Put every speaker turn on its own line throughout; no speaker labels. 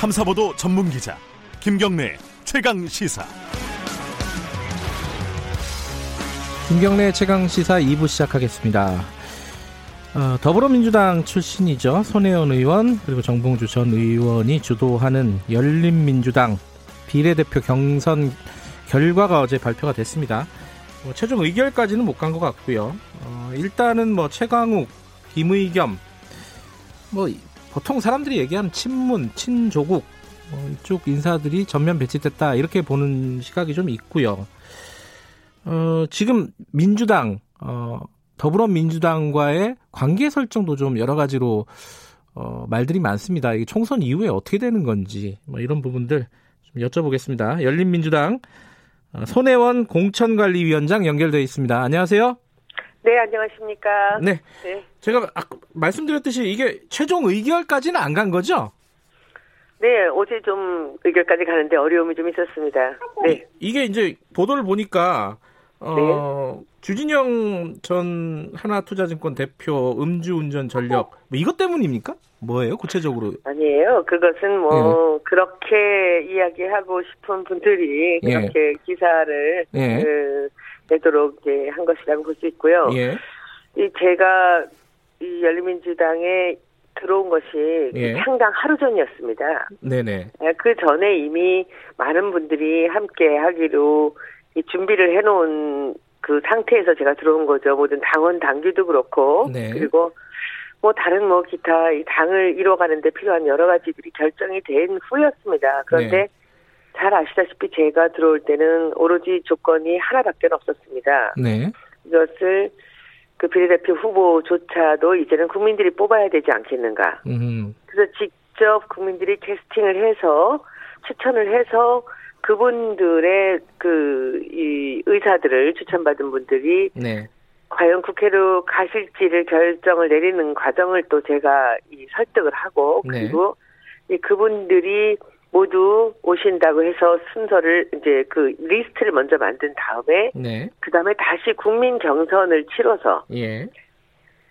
탐사보도 전문 기자 김경래 최강 시사.
김경래 최강 시사 2부 시작하겠습니다. 어, 더불어민주당 출신이죠. 손혜원 의원 그리고 정봉주 전 의원이 주도하는 열린민주당 비례대표 경선 결과가 어제 발표가 됐습니다. 뭐 최종 의결까지는 못 간 것 같고요. 어, 일단은 뭐 최강욱, 김의겸, 뭐 보통 사람들이 얘기하는 친문, 친조국 어, 이쪽 인사들이 전면 배치됐다 이렇게 보는 시각이 좀 있고요. 어, 지금 민주당, 어, 더불어민주당과의 관계 설정도 좀 여러 가지로 어, 말들이 많습니다. 이게 총선 이후에 어떻게 되는 건지 뭐 이런 부분들 좀 여쭤보겠습니다. 열린민주당 어, 손혜원 공천관리위원장 연결되어 있습니다. 안녕하세요.
네, 안녕하십니까.
네. 네. 제가 아까 말씀드렸듯이 이게 최종 의결까지는 안 간 거죠?
네, 어제 좀 의결까지 가는데 어려움이 좀 있었습니다. 네.
이게 이제 보도를 보니까 어, 네. 주진영 전 하나투자증권 대표 음주운전 전력 뭐 이것 때문입니까? 뭐예요 구체적으로?
아니에요. 그것은 뭐 예. 그렇게 이야기하고 싶은 분들이 예. 그렇게 예. 기사를 예. 그, 내도록 한 것이라고 볼 수 있고요. 예. 이 제가 이 열린민주당에 들어온 것이 예. 상당 하루 전이었습니다. 네네. 예, 그 전에 이미 많은 분들이 함께 하기로 준비를 해놓은 그 상태에서 제가 들어온 거죠. 모든 당원 당규도 그렇고 네. 그리고 뭐 다른 뭐 기타 이 당을 이뤄가는데 필요한 여러 가지들이 결정이 된 후였습니다. 그런데 네. 잘 아시다시피 제가 들어올 때는 오로지 조건이 하나밖에 없었습니다. 네. 이것을 그 비례대표 후보조차도 이제는 국민들이 뽑아야 되지 않겠는가. 음. 그래서 직접 국민들이 캐스팅을 해서 추천을 해서 그분들의 그 이 의사들을 추천받은 분들이 네. 과연 국회로 가실지를 결정을 내리는 과정을 또 제가 이 설득을 하고 네. 그리고 네. 그분들이 모두 오신다고 해서 순서를 이제 그 리스트를 먼저 만든 다음에 네. 그 다음에 다시 국민 경선을 치러서 예.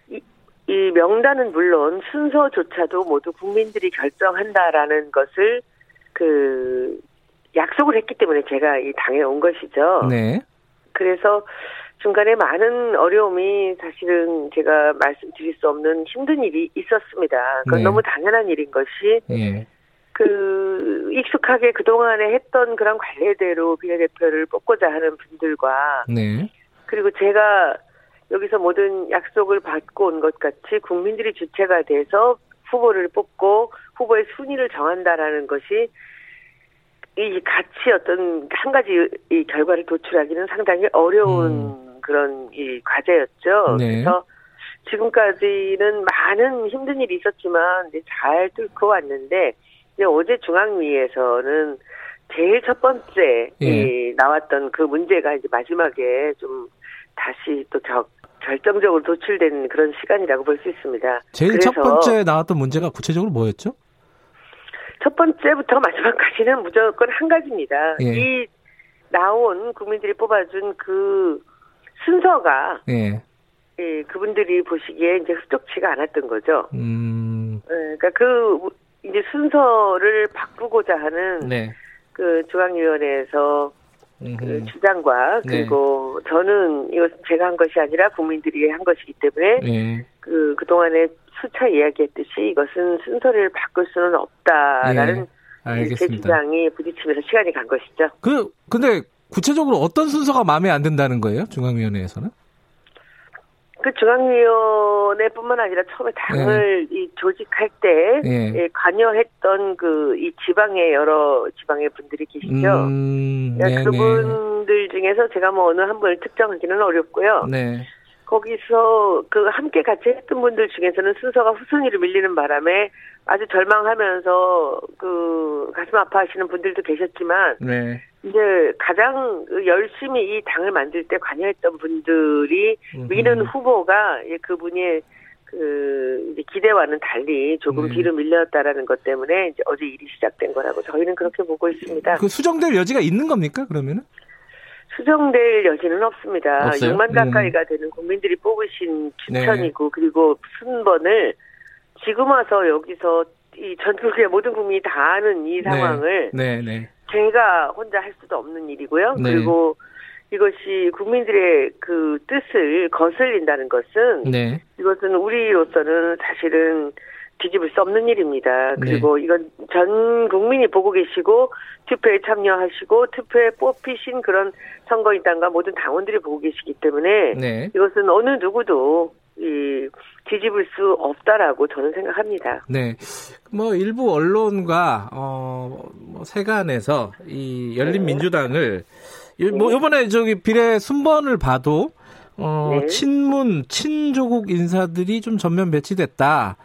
이, 이 명단은 물론 순서조차도 모두 국민들이 결정한다라는 것을 그 약속을 했기 때문에 제가 이 당에 온 것이죠. 네. 그래서 중간에 많은 어려움이 사실은 제가 말씀드릴 수 없는 힘든 일이 있었습니다. 그건 네. 너무 당연한 일인 것이 네. 그 익숙하게 그동안에 했던 그런 관례대로 비례대표를 뽑고자 하는 분들과 네. 그리고 제가 여기서 모든 약속을 받고 온 것 같이 국민들이 주체가 돼서 후보를 뽑고 후보의 순위를 정한다라는 것이 이 같이 어떤 한 가지 이 결과를 도출하기는 상당히 어려운 음. 그런 이 과제였죠. 네. 그래서 지금까지는 많은 힘든 일이 있었지만 잘 뚫고 왔는데 어제 중앙위에서는 제일 첫 번째 예. 나왔던 그 문제가 이제 마지막에 좀 다시 또 저, 결정적으로 도출된 그런 시간이라고 볼 수 있습니다.
제일 첫 번째 나왔던 문제가 구체적으로 뭐였죠?
첫 번째부터 마지막까지는 무조건 한 가지입니다. 예. 이 나온 국민들이 뽑아준 그 순서가 예. 예, 그분들이 보시기에 이제 흡족치가 않았던 거죠. 음. 예, 그러니까 그 이제 순서를 바꾸고자 하는 네. 그 중앙위원회에서 그 주장과 네. 그리고 네. 저는 이것 제가 한 것이 아니라 국민들이 한 것이기 때문에 네. 그 그동안에 수차 이야기했듯이 이것은 순서를 바꿀 수는 없다라는 네. 제 주장이 부딪히면서 시간이 간 것이죠.
그 근데 구체적으로 어떤 순서가 마음에 안 든다는 거예요? 중앙위원회에서는?
그 중앙위원회뿐만 아니라 처음에 당을 네. 이 조직할 때 네. 예, 관여했던 그 이 지방의 여러 지방의 분들이 계시죠. 음, 네, 그분들 중에서 제가 뭐 어느 한 분을 특정하기는 어렵고요. 네. 거기서 그 함께 같이 했던 분들 중에서는 순서가 후순위로 밀리는 바람에 아주 절망하면서 그 가슴 아파하시는 분들도 계셨지만 네. 이제 가장 열심히 이 당을 만들 때 관여했던 분들이 미는 후보가 그분의 그 이제 기대와는 달리 조금 네. 뒤로 밀렸다라는 것 때문에 이제 어제 일이 시작된 거라고 저희는 그렇게 보고 있습니다.
그 수정될 여지가 있는 겁니까 그러면은?
수정될 여지는 없습니다. 없어요? 6만 가까이가 음. 되는 국민들이 뽑으신 추천이고 네. 그리고 순번을 지금 와서 여기서 이 전국의 모든 국민이 다 아는 이 네. 상황을 네, 네, 제가 혼자 할 수도 없는 일이고요. 네. 그리고 이것이 국민들의 그 뜻을 거슬린다는 것은 네. 이것은 우리로서는 사실은 뒤집을 수 없는 일입니다. 네. 그리고 네. 이건 전 국민이 보고 계시고 투표에 참여하시고 투표에 뽑히신 그런 선거인단과 모든 당원들이 보고 계시기 때문에 네. 이것은 어느 누구도 이 뒤집을 수 없다라고 저는 생각합니다.
네. 뭐 일부 언론과 어 뭐 세간에서 이 열린 네. 민주당을 뭐 이번에 저기 비례 순번을 봐도 어, 네. 친문, 친조국 인사들이 좀 전면 배치됐다.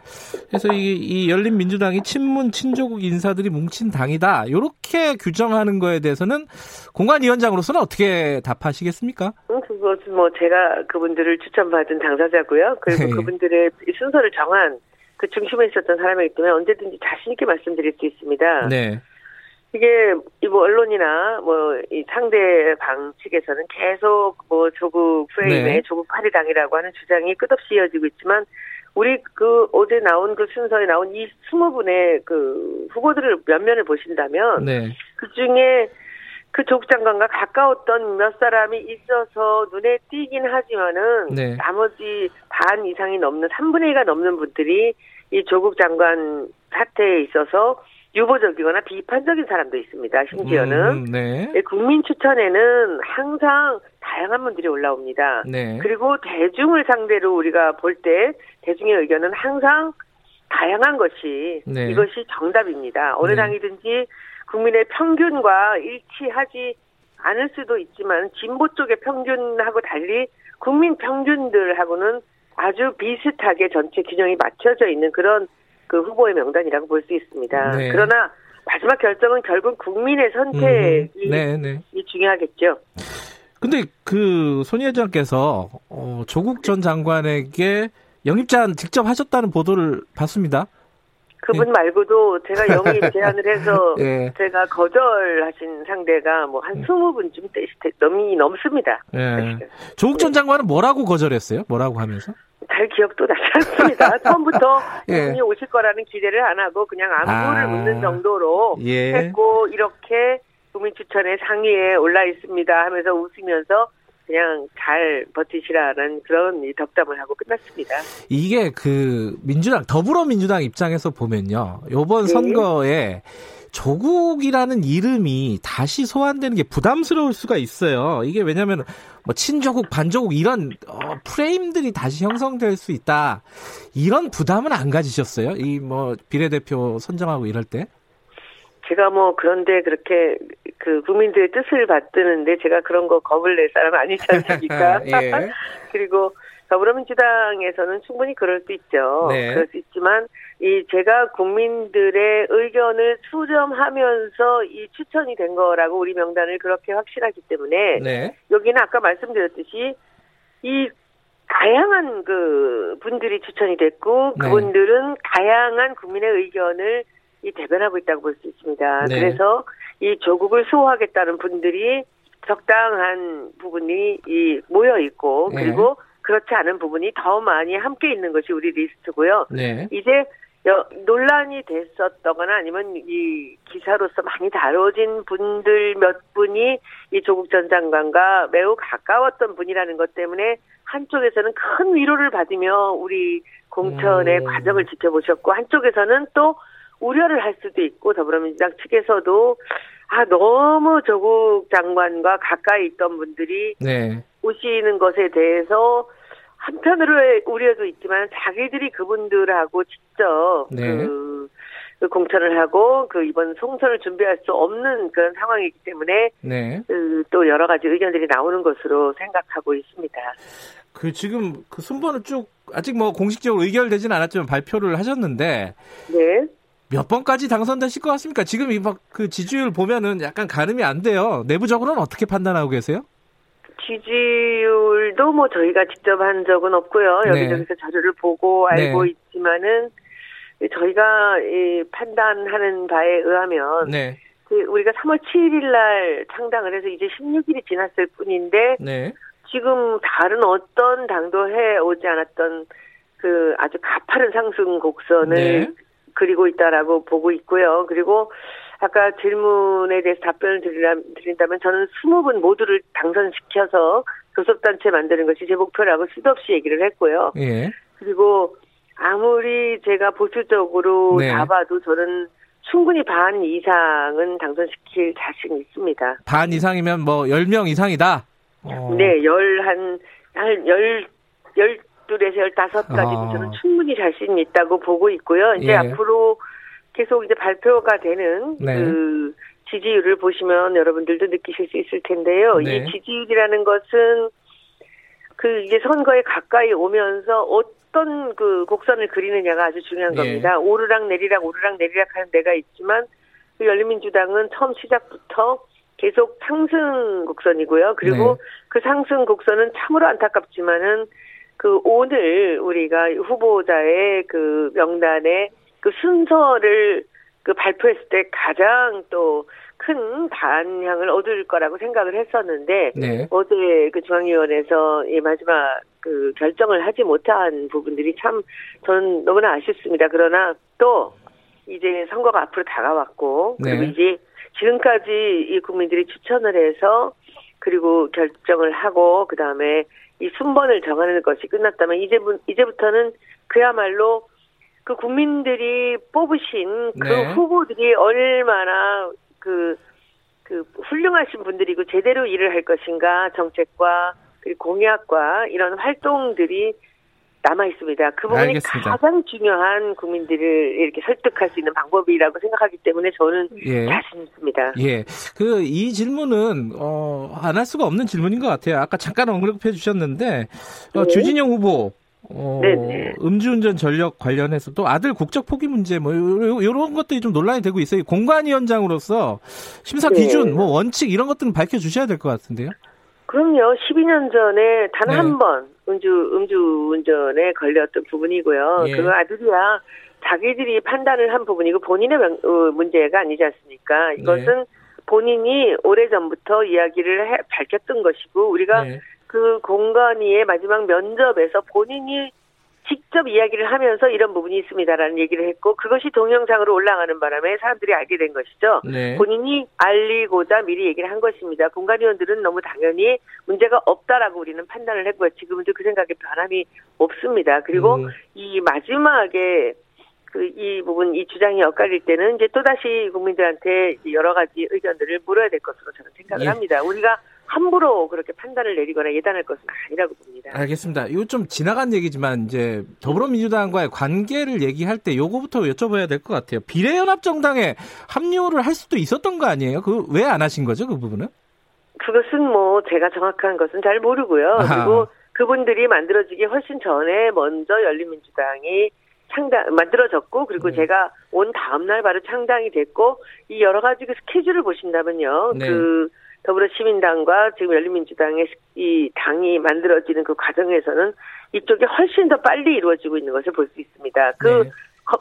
그래서 이, 이 열린민주당이 친문, 친조국 인사들이 뭉친 당이다. 이렇게 규정하는 거에 대해서는 공관위원장으로서는 어떻게 답하시겠습니까?
음, 그것은 뭐 제가 그분들을 추천받은 당사자고요. 그리고 네. 그분들의 순서를 정한 그 중심에 있었던 사람이기 때문에 언제든지 자신있게 말씀드릴 수 있습니다. 네. 이게 뭐 언론이나 뭐 이 상대 방 측에서는 계속 뭐 조국 프레임에 네. 조국 파리당이라고 하는 주장이 끝없이 이어지고 있지만 우리 그 어제 나온 그 순서에 나온 이 스무 분의 그 후보들을 면면을 보신다면 네. 그 중에 그 조국 장관과 가까웠던 몇 사람이 있어서 눈에 띄긴 하지만은 네. 나머지 반 이상이 넘는 3분의 2가 넘는 분들이 이 조국 장관 사태에 있어서 유보적이거나 비판적인 사람도 있습니다. 심지어는 음, 네. 예, 국민 추천에는 항상 다양한 분들이 올라옵니다. 네. 그리고 대중을 상대로 우리가 볼 때 대중의 의견은 항상 다양한 것이 네. 이것이 정답입니다. 어느 네. 당이든지 국민의 평균과 일치하지 않을 수도 있지만 진보 쪽의 평균하고 달리 국민 평균들하고는 아주 비슷하게 전체 균형이 맞춰져 있는 그런 그 후보의 명단이라고 볼 수 있습니다. 네. 그러나 마지막 결정은 결국 국민의 선택이 네, 네. 중요하겠죠.
근데 그 손예장께서 어, 조국 전 장관에게 영입 제안 직접 하셨다는 보도를 봤습니다.
그분 예. 말고도 제가 영입 제안을 해서 예. 제가 거절하신 상대가 뭐한 20분쯤 넘이 넘습니다. 예.
조국 전 장관은 뭐라고 거절했어요? 뭐라고 하면서?
잘 기억도 나지 않습니다. 처음부터 예. 분이 오실 거라는 기대를 안 하고 그냥 안부를 아. 묻는 정도로 예. 했고 이렇게 국민 추천의 상위에 올라 있습니다 하면서 웃으면서 그냥 잘 버티시라는 그런 덕담을 하고 끝났습니다.
이게 그 민주당 더불어민주당 입장에서 보면요. 요번 네. 선거에 조국이라는 이름이 다시 소환되는 게 부담스러울 수가 있어요. 이게 왜냐하면 뭐 친조국, 반조국 이런 어, 프레임들이 다시 형성될 수 있다. 이런 부담은 안 가지셨어요? 이 뭐 비례대표 선정하고 이럴 때?
제가 뭐 그런데 그렇게 그 국민들의 뜻을 받드는데 제가 그런 거 겁을 낼 사람 아니지 않습니까? 예. 그리고 더불어민주당에서는 충분히 그럴 수 있죠. 네. 그럴 수 있지만 이 제가 국민들의 의견을 수렴하면서 이 추천이 된 거라고 우리 명단을 그렇게 확신하기 때문에 네. 여기는 아까 말씀드렸듯이 이 다양한 그 분들이 추천이 됐고 네. 그분들은 네. 다양한 국민의 의견을 이 대변하고 있다고 볼 수 있습니다. 네. 그래서 이 조국을 수호하겠다는 분들이 적당한 부분이 이 모여 있고 네. 그리고 그렇지 않은 부분이 더 많이 함께 있는 것이 우리 리스트고요. 네. 이제 논란이 됐었거나 아니면 이 기사로서 많이 다뤄진 분들 몇 분이 이 조국 전 장관과 매우 가까웠던 분이라는 것 때문에 한쪽에서는 큰 위로를 받으며 우리 공천의 음. 과정을 지켜보셨고 한쪽에서는 또 우려를 할 수도 있고 더불어민주당 측에서도 아 너무 조국 장관과 가까이 있던 분들이 네. 오시는 것에 대해서 한편으로의 우려도 있지만 자기들이 그분들하고 직접 네. 그, 그, 공천을 하고 그 이번 송선을 준비할 수 없는 그런 상황이기 때문에 네. 그, 또 여러 가지 의견들이 나오는 것으로 생각하고 있습니다.
그 지금 그 순번을 쭉 아직 뭐 공식적으로 의결되지는 않았지만 발표를 하셨는데 네. 몇 번까지 당선되실 것 같습니까? 지금 이 막 그 지지율 보면은 약간 가늠이 안 돼요. 내부적으로는 어떻게 판단하고 계세요?
지지율도 뭐 저희가 직접 한 적은 없고요. 네. 여기저기서 자료를 보고 알고 네. 있지만은 저희가 이 판단하는 바에 의하면 네. 그 우리가 3월 7일 날 창당을 해서 이제 16일이 지났을 뿐인데 네. 지금 다른 어떤 당도 해 오지 않았던 그 아주 가파른 상승 곡선을 네. 그리고 있다라고 보고 있고요. 그리고 아까 질문에 대해서 답변을 드린다면 저는 20분 모두를 당선시켜서 교섭단체 만드는 것이 제 목표라고 수도 없이 얘기를 했고요. 예. 그리고 아무리 제가 보수적으로 네. 잡아도 저는 충분히 반 이상은 당선시킬 자신 있습니다.
반 이상이면 뭐 10명 이상이다?
어. 네, 열, 한, 한, 열, 열둘에서 열다섯까지도 어. 저는 충분히 자신 있다고 보고 있고요. 이제 예. 앞으로 계속 이제 발표가 되는 네. 그 지지율을 보시면 여러분들도 느끼실 수 있을 텐데요. 네. 이 지지율이라는 것은 그 이제 선거에 가까이 오면서 어떤 그 곡선을 그리느냐가 아주 중요한 예. 겁니다. 오르락 내리락 오르락 내리락 하는 데가 있지만 그 열린민주당은 처음 시작부터 계속 상승 곡선이고요. 그리고 네. 그 상승 곡선은 참으로 안타깝지만은 그 오늘 우리가 후보자의 그 명단에 그 순서를 그 발표했을 때 가장 또 큰 반향을 얻을 거라고 생각을 했었는데 네. 어제 그 중앙위원회에서 이 마지막 그 결정을 하지 못한 부분들이 참 저는 너무나 아쉽습니다. 그러나 또 이제 선거가 앞으로 다가왔고 그리고 네. 이제 지금까지 이 국민들이 추천을 해서 그리고 결정을 하고 그 다음에 이 순번을 정하는 것이 끝났다면 이제 이제부터는 그야말로 그 국민들이 뽑으신 그 네. 후보들이 얼마나 그, 그 훌륭하신 분들이고 제대로 일을 할 것인가 정책과 그리고 공약과 이런 활동들이 남아 있습니다. 그 부분이 알겠습니다. 가장 중요한 국민들을 이렇게 설득할 수 있는 방법이라고 생각하기 때문에 저는 예. 자신 있습니다.
예. 그 이 질문은 어, 안 할 수가 없는 질문인 것 같아요. 아까 잠깐 언급해 주셨는데 어, 네. 주진영 후보 어, 음주운전 전력 관련해서 또 아들 국적 포기 문제 뭐 이런 것들이 좀 논란이 되고 있어요. 공관위원장으로서 심사 네. 기준, 뭐 원칙 이런 것들은 밝혀 주셔야 될 것 같은데요.
그럼요. 12년 전에 단 한번 네. 음주 음주 운전에 걸렸던 부분이고요. 예. 그 아들이야 자기들이 판단을 한 부분이고 본인의 어, 문제가 아니지 않습니까? 이것은 네. 본인이 오래 전부터 이야기를 해, 밝혔던 것이고 우리가 네. 그 공간위의 마지막 면접에서 본인이 직접 이야기를 하면서 이런 부분이 있습니다라는 얘기를 했고 그것이 동영상으로 올라가는 바람에 사람들이 알게 된 것이죠. 네. 본인이 알리고자 미리 얘기를 한 것입니다. 공간위원들은 너무 당연히 문제가 없다라고 우리는 판단을 했고요. 지금은 그 생각에 변함이 없습니다. 그리고 음. 이 마지막에 그 이 부분 이 주장이 엇갈릴 때는 이제 또 다시 국민들한테 여러 가지 의견들을 물어야 될 것으로 저는 생각을 예. 합니다. 우리가 함부로 그렇게 판단을 내리거나 예단할 것은 아니라고 봅니다.
알겠습니다. 이거 좀 지나간 얘기지만 이제 더불어민주당과의 관계를 얘기할 때 요거부터 여쭤봐야 될 것 같아요. 비례연합정당에 합류를 할 수도 있었던 거 아니에요? 그 왜 안 하신 거죠? 그 부분은?
그것은 뭐 제가 정확한 것은 잘 모르고요. 아하. 그리고 그분들이 만들어지기 훨씬 전에 먼저 열린민주당이 창당 만들어졌고 그리고 네. 제가 온 다음 날 바로 창당이 됐고 이 여러 가지 그 스케줄을 보신다면요. 네. 그 더불어시민당과 지금 열린민주당의 이 당이 만들어지는 그 과정에서는 이쪽이 훨씬 더 빨리 이루어지고 있는 것을 볼 수 있습니다. 그 네.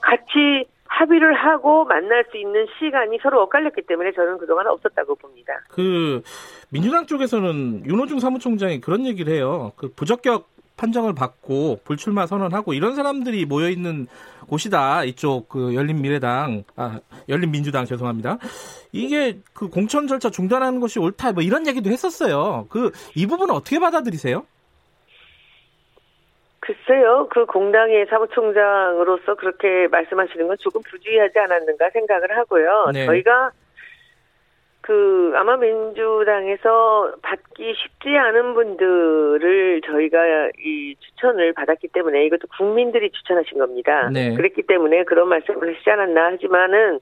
같이 합의를 하고 만날 수 있는 시간이 서로 엇갈렸기 때문에 저는 그동안 없었다고 봅니다.
그 민주당 쪽에서는 윤호중 사무총장이 그런 얘기를 해요. 그 부적격 판정을 받고 불출마 선언하고 이런 사람들이 모여 있는 곳이다. 이쪽 그 열린 미래당, 아 열린 민주당 죄송합니다. 이게 그 공천 절차 중단하는 것이 옳다. 뭐 이런 얘기도 했었어요. 그 이 부분은 어떻게 받아들이세요?
글쎄요, 그 공당의 사무총장으로서 그렇게 말씀하시는 건 조금 부주의하지 않았는가 생각을 하고요. 네. 저희가 그 아마 민주당에서 받기 쉽지 않은 분들을 저희가 이 추천을 받았기 때문에 이것도 국민들이 추천하신 겁니다. 네. 그랬기 때문에 그런 말씀을 하시지 않았나 하지만은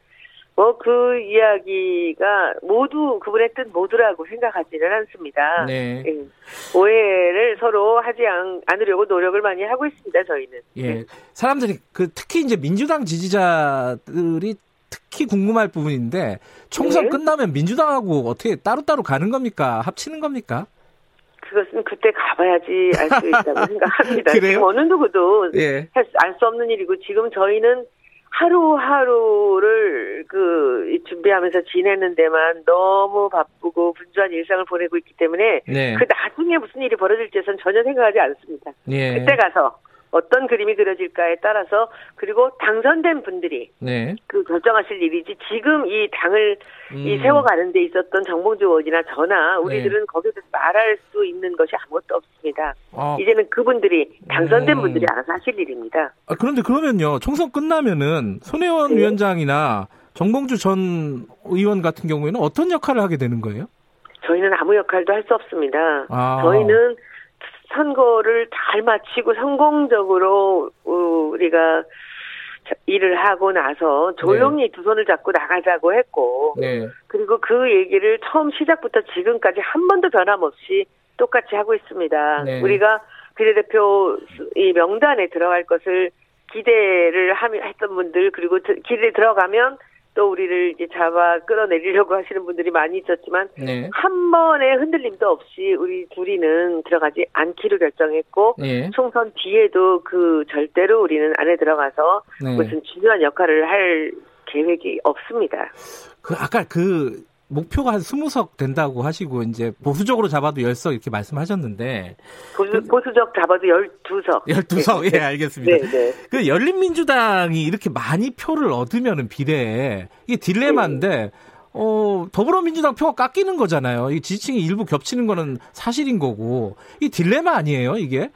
뭐 그 이야기가 모두 그분의 뜻 모두라고 생각하지는 않습니다. 네. 예. 오해를 서로 하지 않, 않으려고 노력을 많이 하고 있습니다. 저희는.
예. 네. 사람들이 그 특히 이제 민주당 지지자들이 특히 궁금할 부분인데 총선 네. 끝나면 민주당하고 어떻게 따로따로 가는 겁니까? 합치는 겁니까?
그것은 그때 가봐야지 알 수 있다고 생각합니다. 그래요? 어느 누구도 예. 알수 없는 일이고 지금 저희는 하루하루를 그 준비하면서 지내는 데만 너무 바쁘고 분주한 일상을 보내고 있기 때문에 네. 그 나중에 무슨 일이 벌어질지에선 전혀 생각하지 않습니다. 예. 그때 가서 어떤 그림이 그려질까에 따라서 그리고 당선된 분들이 네. 그 결정하실 일이지 지금 이 당을 음. 이 세워가는 데 있었던 정봉주 의원이나 저나 우리들은 네. 거기에 대해서 말할 수 있는 것이 아무것도 없습니다. 아. 이제는 그분들이 당선된 음. 분들이 알아서 하실 일입니다.
아, 그런데 그러면요 총선 끝나면은 손혜원 네. 위원장이나 정봉주 전 의원 같은 경우에는 어떤 역할을 하게 되는 거예요?
저희는 아무 역할도 할 수 없습니다. 아. 저희는 선거를 잘 마치고 성공적으로 어, 우리가 일을 하고 나서 조용히 네. 두 손을 잡고 나가자고 했고 네. 그리고 그 얘기를 처음 시작부터 지금까지 한 번도 변함없이 똑같이 하고 있습니다. 네. 우리가 비례대표 이 명단에 들어갈 것을 기대를 했던 분들 그리고 기대 들어가면 또 우리를 이제 잡아 끌어내리려고 하시는 분들이 많이 있었지만 네. 한 번의 흔들림도 없이 우리 둘이는 들어가지 않기로 결정했고 네. 총선 뒤에도 그 절대로 우리는 안에 들어가서 네. 무슨 중요한 역할을 할 계획이 없습니다.
그 아까 그 목표가 한 20석 된다고 하시고 이제 보수적으로 잡아도 10석 이렇게 말씀하셨는데
보수, 보수적 잡아도 12석.
12석. 예, 알겠습니다. 네, 네. 그 열린민주당이 이렇게 많이 표를 얻으면은 비례에 이게 딜레마인데 네. 어, 더불어민주당 표가 깎이는 거잖아요. 이 지지층이 일부 겹치는 거는 사실인 거고. 이 딜레마 아니에요, 이게?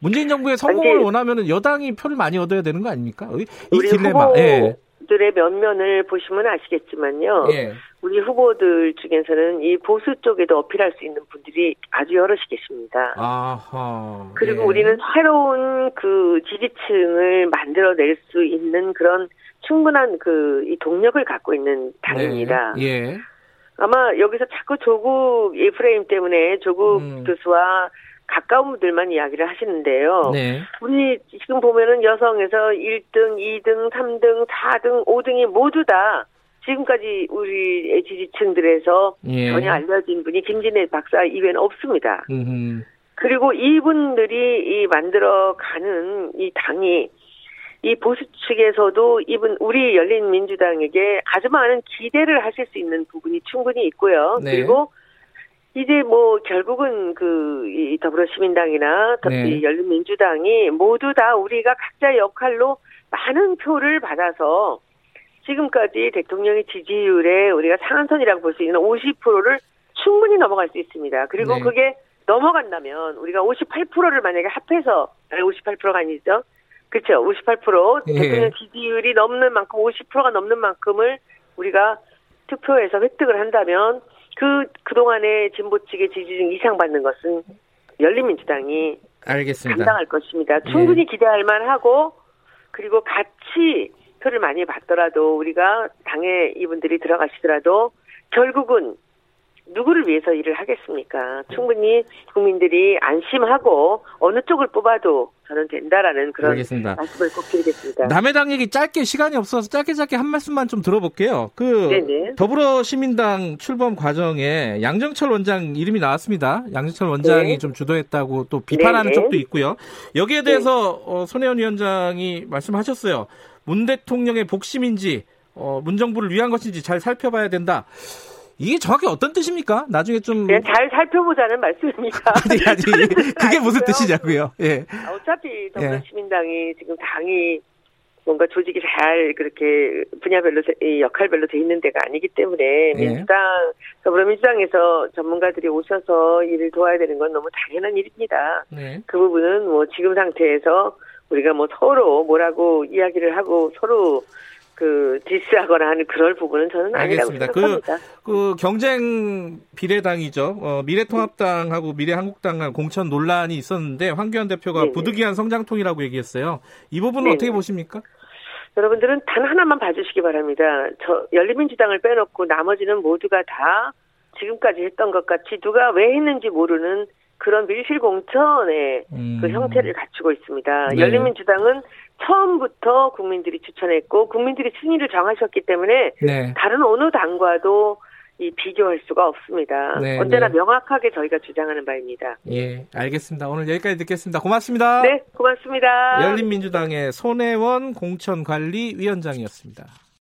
문재인 정부의 성공을 원하면은 여당이 표를 많이 얻어야 되는 거 아닙니까? 이, 이 딜레마.
예. 들의 면면을 보시면 아시겠지만요. 예. 우리 후보들 중에서는 이 보수 쪽에도 어필할 수 있는 분들이 아주 여럿이 계십니다. 아하, 그리고 예. 우리는 새로운 그 지지층을 만들어낼 수 있는 그런 충분한 그 이 동력을 갖고 있는 당입니다. 네. 예. 아마 여기서 자꾸 조국 이 프레임 때문에 조국 음. 교수와 가까운 분들만 이야기를 하시는데요. 네. 우리 지금 보면은 여성에서 1등, 2등, 3등, 4등, 5등이 모두 다 지금까지 우리 지지층들에서 예. 전혀 알려진 분이 김진애 박사 이외에는 없습니다. 음흠. 그리고 이분들이 이 만들어가는 이 당이 이 보수 측에서도 이분 우리 열린 민주당에게 아주 많은 기대를 하실 수 있는 부분이 충분히 있고요. 네. 그리고 이제 뭐 결국은 그이 더불어시민당이나 네. 열린민주당이 모두 다 우리가 각자 역할로 많은 표를 받아서 지금까지 대통령의 지지율에 우리가 상한선이라고 볼 수 있는 50%를 충분히 넘어갈 수 있습니다. 그리고 네. 그게 넘어간다면 우리가 58%를 만약에 합해서 58%가 아니죠. 그렇죠. 58% 예. 대통령 지지율이 넘는 만큼 50%가 넘는 만큼을 우리가 투표에서 획득을 한다면 그 그동안의 진보 측의 지지율 이상 받는 것은 열린민주당이 알겠습니다. 감당할 것입니다. 충분히 예. 기대할 만하고 그리고 같이 표를 많이 받더라도 우리가 당에 이분들이 들어가시더라도 결국은 누구를 위해서 일을 하겠습니까? 충분히 국민들이 안심하고 어느 쪽을 뽑아도 저는 된다라는 그런 알겠습니다. 말씀을 꼭 드리겠습니다.
남의 당 얘기 짧게 시간이 없어서 짧게 짧게 한 말씀만 좀 들어볼게요. 그 네네. 더불어시민당 출범 과정에 양정철 원장 이름이 나왔습니다. 양정철 원장이 네. 좀 주도했다고 또 비판하는 네네. 쪽도 있고요. 여기에 대해서 네. 어, 손혜원 위원장이 말씀하셨어요. 문 대통령의 복심인지 어, 문 정부를 위한 것인지 잘 살펴봐야 된다. 이게 정확히 어떤 뜻입니까? 나중에 좀.
네, 잘 살펴보자는 말씀입니까?
아니, 아니, 그게 무슨 뜻이냐고요? 예.
아, 어차피 더불어시민당이 예. 지금 당이 뭔가 조직이 잘 그렇게 분야별로, 역할별로 돼 있는 데가 아니기 때문에 예. 민주당, 더불어민주당에서 전문가들이 오셔서 일을 도와야 되는 건 너무 당연한 일입니다. 네. 그 부분은 뭐 지금 상태에서 우리가 뭐 서로 뭐라고 이야기를 하고 서로 그 디스하거나 하는 그럴 부분은 저는 알겠습니다. 아니라고 생각합니다.
그, 그 경쟁 비례당이죠. 어, 미래통합당하고 미래한국당 공천 논란이 있었는데 황교안 대표가 네네. 부득이한 성장통이라고 얘기했어요. 이 부분은 네네. 어떻게 보십니까?
여러분들은 단 하나만 봐주시기 바랍니다. 저 열린민주당을 빼놓고 나머지는 모두가 다 지금까지 했던 것 같이 누가 왜 했는지 모르는 그런 밀실 공천의 음. 그 형태를 갖추고 있습니다. 네. 열린민주당은 처음부터 국민들이 추천했고 국민들이 순위를 정하셨기 때문에 네. 다른 어느 당과도 이 비교할 수가 없습니다. 네, 언제나 네. 명확하게 저희가 주장하는 바입니다.
예, 알겠습니다. 오늘 여기까지 듣겠습니다. 고맙습니다.
네, 고맙습니다.
열린민주당의 손혜원 공천관리위원장이었습니다.